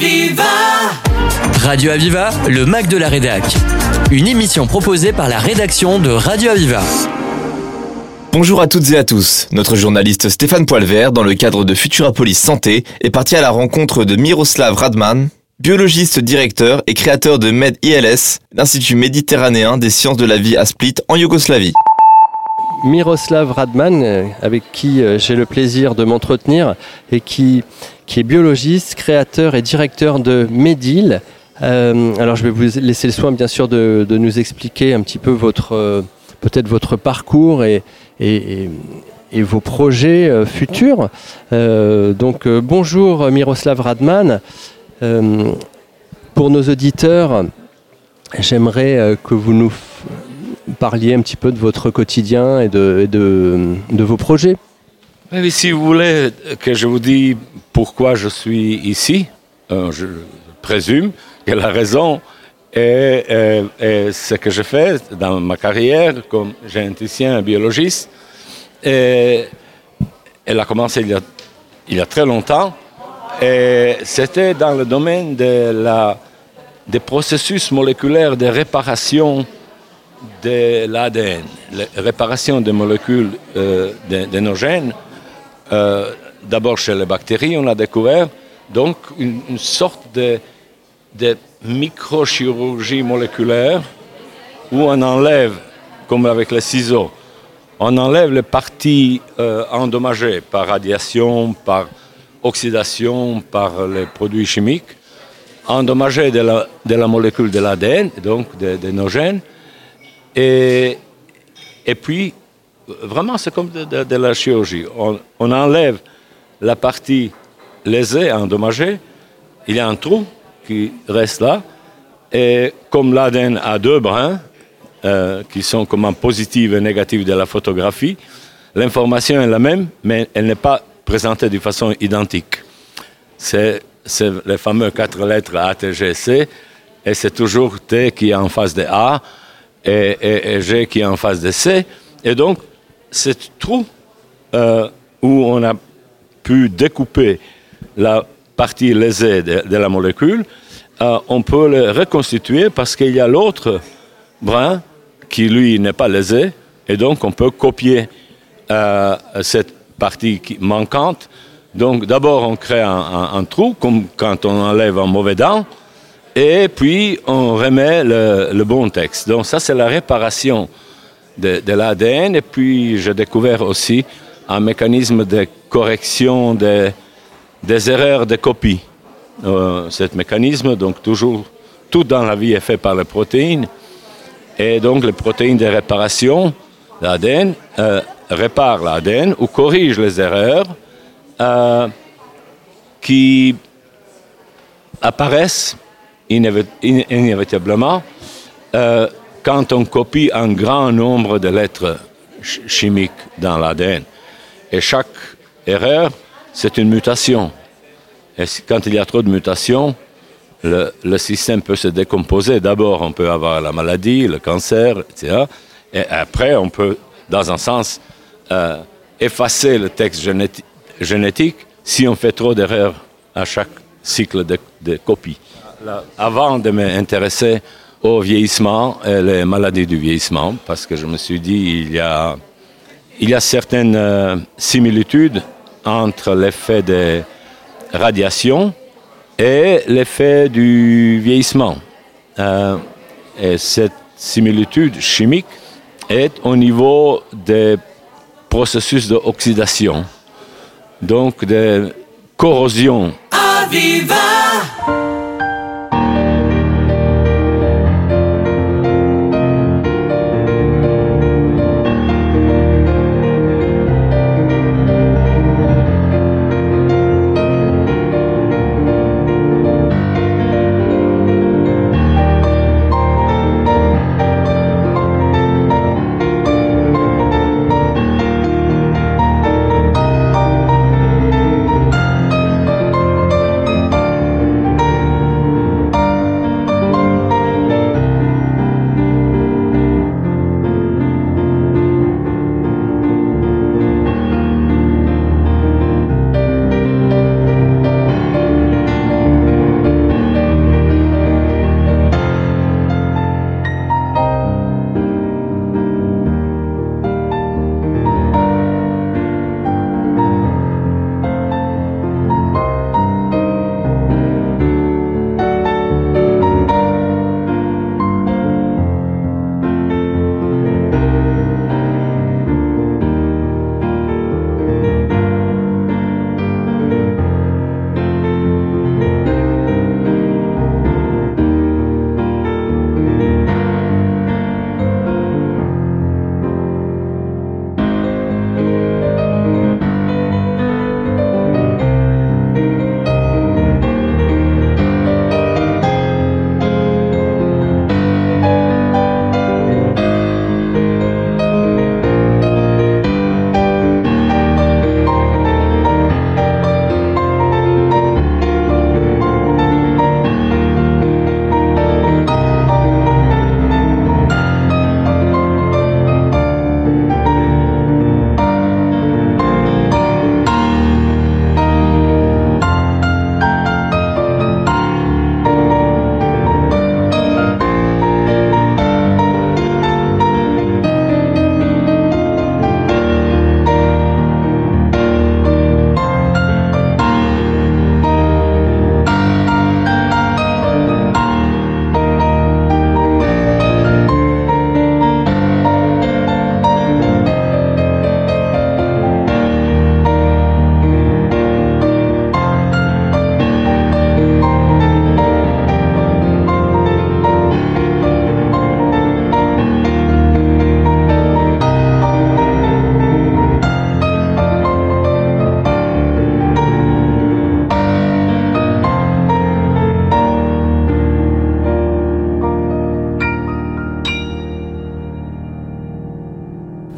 Aviva Radio Aviva, le Mac de la Rédac. Une émission proposée par la rédaction de Radio Aviva. Bonjour à toutes et à tous. Notre journaliste Stéphane Poilvert, dans le cadre de Futurapolis Santé, est parti à la rencontre de Miroslav Radman, biologiste directeur et créateur de MedILS, l'Institut méditerranéen des sciences de la vie à Split en Yougoslavie. Miroslav Radman, euh, avec qui euh, j'ai le plaisir de m'entretenir et qui, qui est biologiste, créateur et directeur de Medil. Euh, alors je vais vous laisser le soin bien sûr de, nous expliquer un petit peu votre euh, peut-être votre parcours et, vos projets euh, futurs. Donc bonjour Miroslav Radman. Pour nos auditeurs, j'aimerais que vous nous parliez un petit peu de votre quotidien et de vos projets. Mais si vous voulez que je vous dise pourquoi je suis ici, euh, je présume que la raison est, est- ce que je fais dans ma carrière comme généticien et biologiste. Elle a commencé il y a, très longtemps. Et c'était dans le domaine de la, des processus moléculaires de réparation de l'ADN, la réparation des molécules euh, de nos gènes. Euh, D'abord chez les bactéries, on a découvert donc une, sorte de, microchirurgie moléculaire où on enlève, comme avec les ciseaux, on enlève les parties euh, endommagées par radiation, par oxydation, par les produits chimiques, endommagées de la, molécule de l'ADN, donc de, nos gènes, et puis, vraiment, c'est comme de, la chirurgie. On, enlève la partie lésée, endommagée, il y a un trou qui reste là, et comme l'ADN a deux brins, euh, qui sont comme un positif et négatif de la photographie, l'information est la même, mais elle n'est pas présentée de façon identique. C'est les fameux quatre lettres A, T, G, C, et c'est toujours T qui est en face de A et- et G qui est en face de C. Et donc, ce trou euh, où on a pu découper la partie lésée de, la molécule, euh, on peut le reconstituer parce qu'il y a l'autre brin qui, lui, n'est pas lésé, et donc on peut copier euh, cette partie manquante. Donc d'abord on crée un, trou, comme quand on enlève un mauvais dent, et puis on remet le bon texte. Donc ça c'est la réparation de, l'ADN, et puis j'ai découvert aussi un mécanisme de correction des, erreurs de copie. Euh, ce mécanisme, donc toujours, tout dans la vie est fait par les protéines, et donc les protéines de réparation, l'ADN, euh, réparent l'ADN ou corrigent les erreurs euh, qui apparaissent inévi- in- inévitablement euh, quand on copie un grand nombre de lettres ch- chimiques dans l'ADN. Et chaque erreur, c'est une mutation. Et quand il y a trop de mutations, le, système peut se décomposer. D'abord, on peut avoir la maladie, le cancer, etc. Et après, on peut, dans un sens, euh, effacer le texte généti- génétique si on fait trop d'erreurs à chaque cycle de, copie. Avant de m'intéresser au vieillissement et les maladies du vieillissement, parce que je me suis dit, il y a, il y a certaines euh, similitudes entre l'effet des radiations et l'effet du vieillissement. Euh, et cette similitude chimique est au niveau des processus d'oxydation, donc de corrosion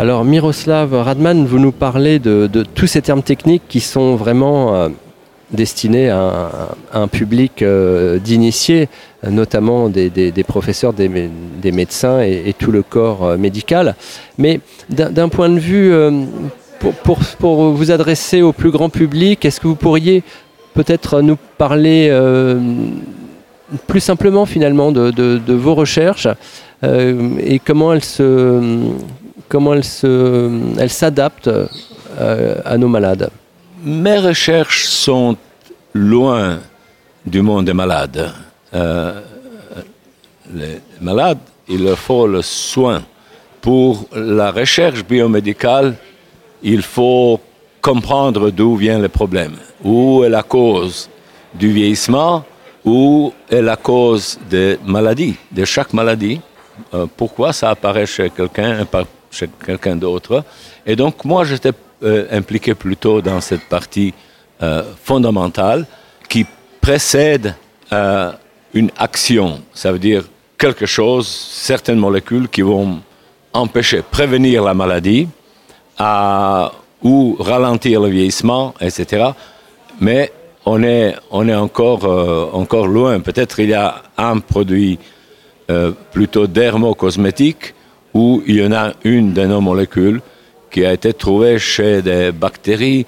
Alors Miroslav Radman, vous nous parlez de, tous ces termes techniques qui sont vraiment euh, destinés à, un public euh, d'initiés, notamment des, professeurs, des, médecins et, tout le corps euh, médical. Mais d'un point de vue, pour, vous adresser au plus grand public, est-ce que vous pourriez peut-être nous parler plus simplement finalement de, vos recherches et comment elles se comment elle s'adapte euh, à nos malades Mes recherches sont loin du monde des malades. Euh, les malades, il leur faut le soin. Pour la recherche biomédicale, il faut comprendre d'où vient le problème, où est la cause du vieillissement, où est la cause des maladies, de chaque maladie, euh, pourquoi ça apparaît chez quelqu'un chez quelqu'un d'autre. Et donc, moi, j'étais euh, impliqué plutôt dans cette partie euh, fondamentale qui précède euh, une action. Ça veut dire quelque chose, certaines molécules qui vont empêcher, prévenir la maladie ou ralentir le vieillissement, etc. Mais on est, on est encore, encore loin. Peut-être il y a un produit plutôt dermocosmétique où il y en a une molécules qui a été trouvée chez des bactéries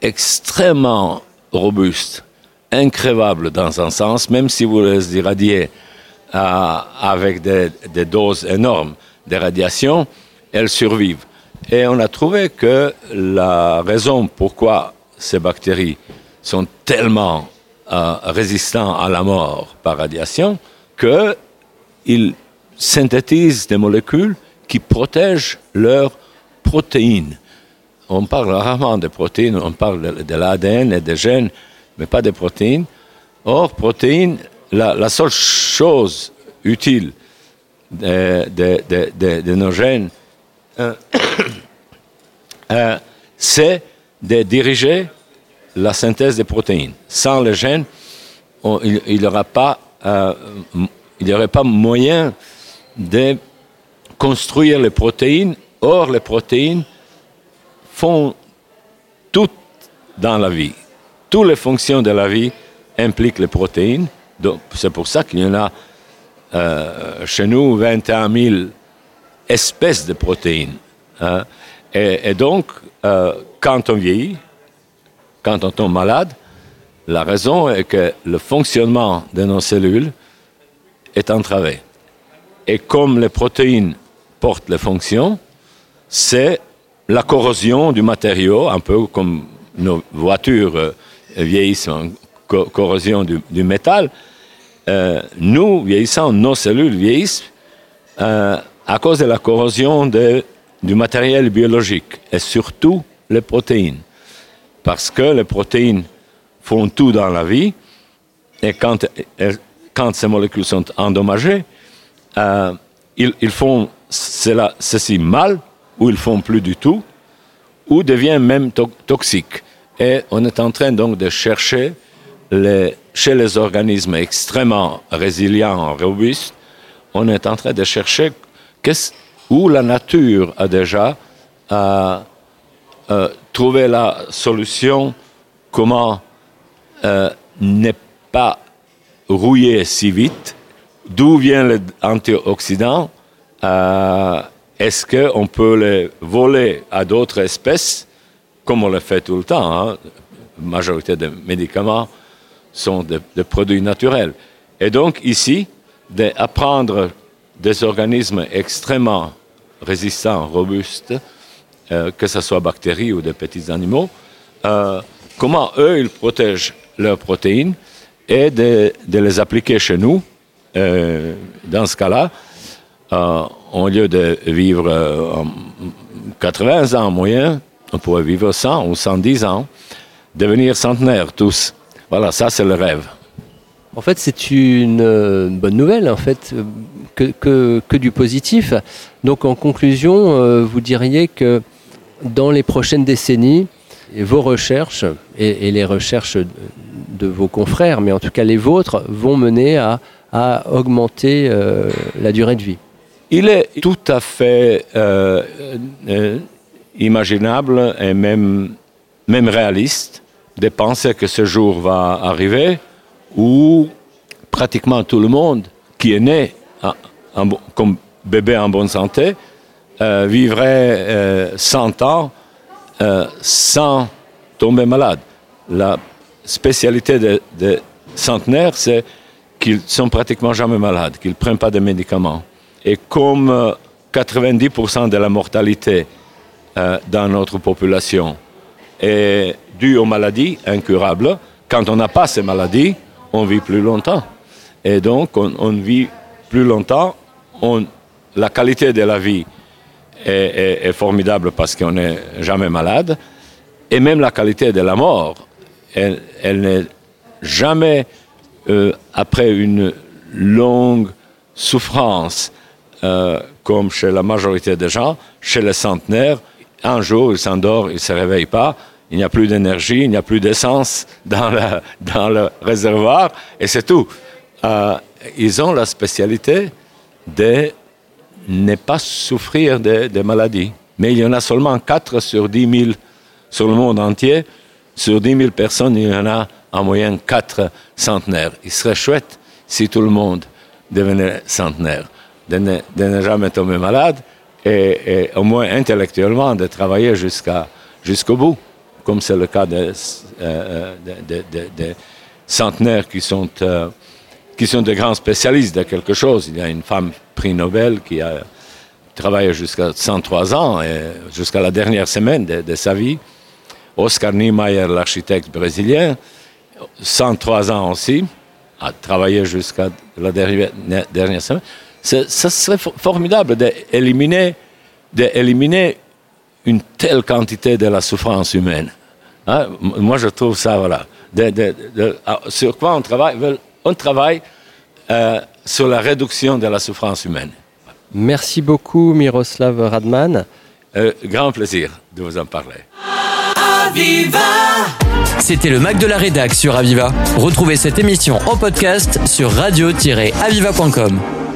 extrêmement robustes, incrévables dans un sens, même si vous les irradiez euh, avec des, doses énormes de radiation, elles survivent. Et on a trouvé que la raison pourquoi ces bactéries sont tellement euh, résistantes à la mort par radiation, qu'ils synthétisent des molécules qui protègent leurs protéines. On parle rarement de protéines, on parle de, l'ADN et des gènes, mais pas des protéines. Or, protéines, la, seule chose utile de, nos gènes, euh, euh, c'est de diriger la synthèse des protéines. Sans les gènes, il n'y pas, euh, il aurait pas moyen de construire les protéines. Or, les protéines font tout dans la vie. Toutes les fonctions de la vie impliquent les protéines. C'est pour ça qu'il y en a euh, chez nous 21 000 espèces de protéines. Hein. Et, donc, euh, quand on vieillit, quand on tombe malade, la raison est que le fonctionnement de nos cellules est entravé. Et comme les protéines portent les fonctions, c'est la corrosion du matériau, un peu comme nos voitures euh, vieillissent en corrosion du, métal. Euh, nous, vieillissant, nos cellules vieillissent euh, à cause de la corrosion du matériel biologique et surtout les protéines. Parce que les protéines font tout dans la vie et quand, quand ces molécules sont endommagées, euh, ils, font cela, ceci mal, ou ils font plus du tout, ou deviennent même toxiques. Et on est en train donc de chercher chez les organismes extrêmement résilients, robustes, on est en train de chercher où la nature a déjà euh, euh, trouvé la solution, comment ne pas rouiller si vite d'où vient l'antioxydant euh, Est-ce qu'on peut les voler à d'autres espèces, comme on le fait tout le temps hein? La majorité des médicaments sont des, produits naturels. Et donc ici, d'apprendre des organismes extrêmement résistants, robustes, euh, que ce soit bactéries ou des petits animaux, euh, comment eux, ils protègent leurs protéines et de les appliquer chez nous euh, dans ce cas-là, euh, au lieu de vivre 80 euh, ans en moyen, on pourrait vivre 100 ou 110 ans, devenir centenaire tous. Voilà, ça c'est le rêve. En fait, c'est une bonne nouvelle, en fait, que, que, du positif. Donc, en conclusion, vous diriez que dans les prochaines décennies, vos recherches et, et, les recherches de vos confrères, mais en tout cas les vôtres, vont mener à à augmenter euh, la durée de vie. Il est tout à fait euh, euh, imaginable et même, même réaliste de penser que ce jour va arriver où pratiquement tout le monde qui est né comme bébé en bonne santé vivrait 100 ans sans tomber malade. La spécialité des de centenaires, c'est qu'ils sont pratiquement jamais malades, qu'ils ne prennent pas de médicaments. Et comme 90% euh, de la mortalité euh, dans notre population est due aux maladies incurables, quand on n'a pas ces maladies, on vit plus longtemps. Et donc, on, vit plus longtemps, on, la qualité de la vie est, formidable parce qu'on n'est jamais malade, et même la qualité de la mort, elle n'est jamais euh, après une longue souffrance, euh, comme chez la majorité des gens, chez les centenaires, un jour, ils s'endorment, ils ne se réveillent pas, il n'y a plus d'énergie, il n'y a plus d'essence dans le, réservoir, et c'est tout. Euh, ils ont la spécialité de ne pas souffrir de, de, maladies. Mais il y en a seulement 4 sur 10 000 sur le monde entier. Sur 10 000 personnes, il y en a en moyenne quatre centenaires. Il serait chouette si tout le monde devenait centenaire, de ne, jamais tomber malade et, au moins intellectuellement de travailler jusqu'au bout, comme c'est le cas des, euh, centenaires qui sont, euh, qui sont des grands spécialistes de quelque chose. Il y a une femme prix Nobel qui a travaillé jusqu'à 103 ans, et jusqu'à la dernière semaine de sa vie. Oscar Niemeyer, l'architecte brésilien, 103 ans aussi, a travaillé jusqu'à la dernière, dernière semaine. Ce serait formidable d'éliminer, d'éliminer une telle quantité de la souffrance humaine. Hein? Moi, je trouve ça, voilà. Ah, sur quoi on travaille On travaille euh, sur la réduction de la souffrance humaine. Merci beaucoup, Miroslav Radman. Euh, grand plaisir de vous en parler. C'était le Mac de la Rédac sur Aviva. Retrouvez cette émission en podcast sur radio-aviva.com.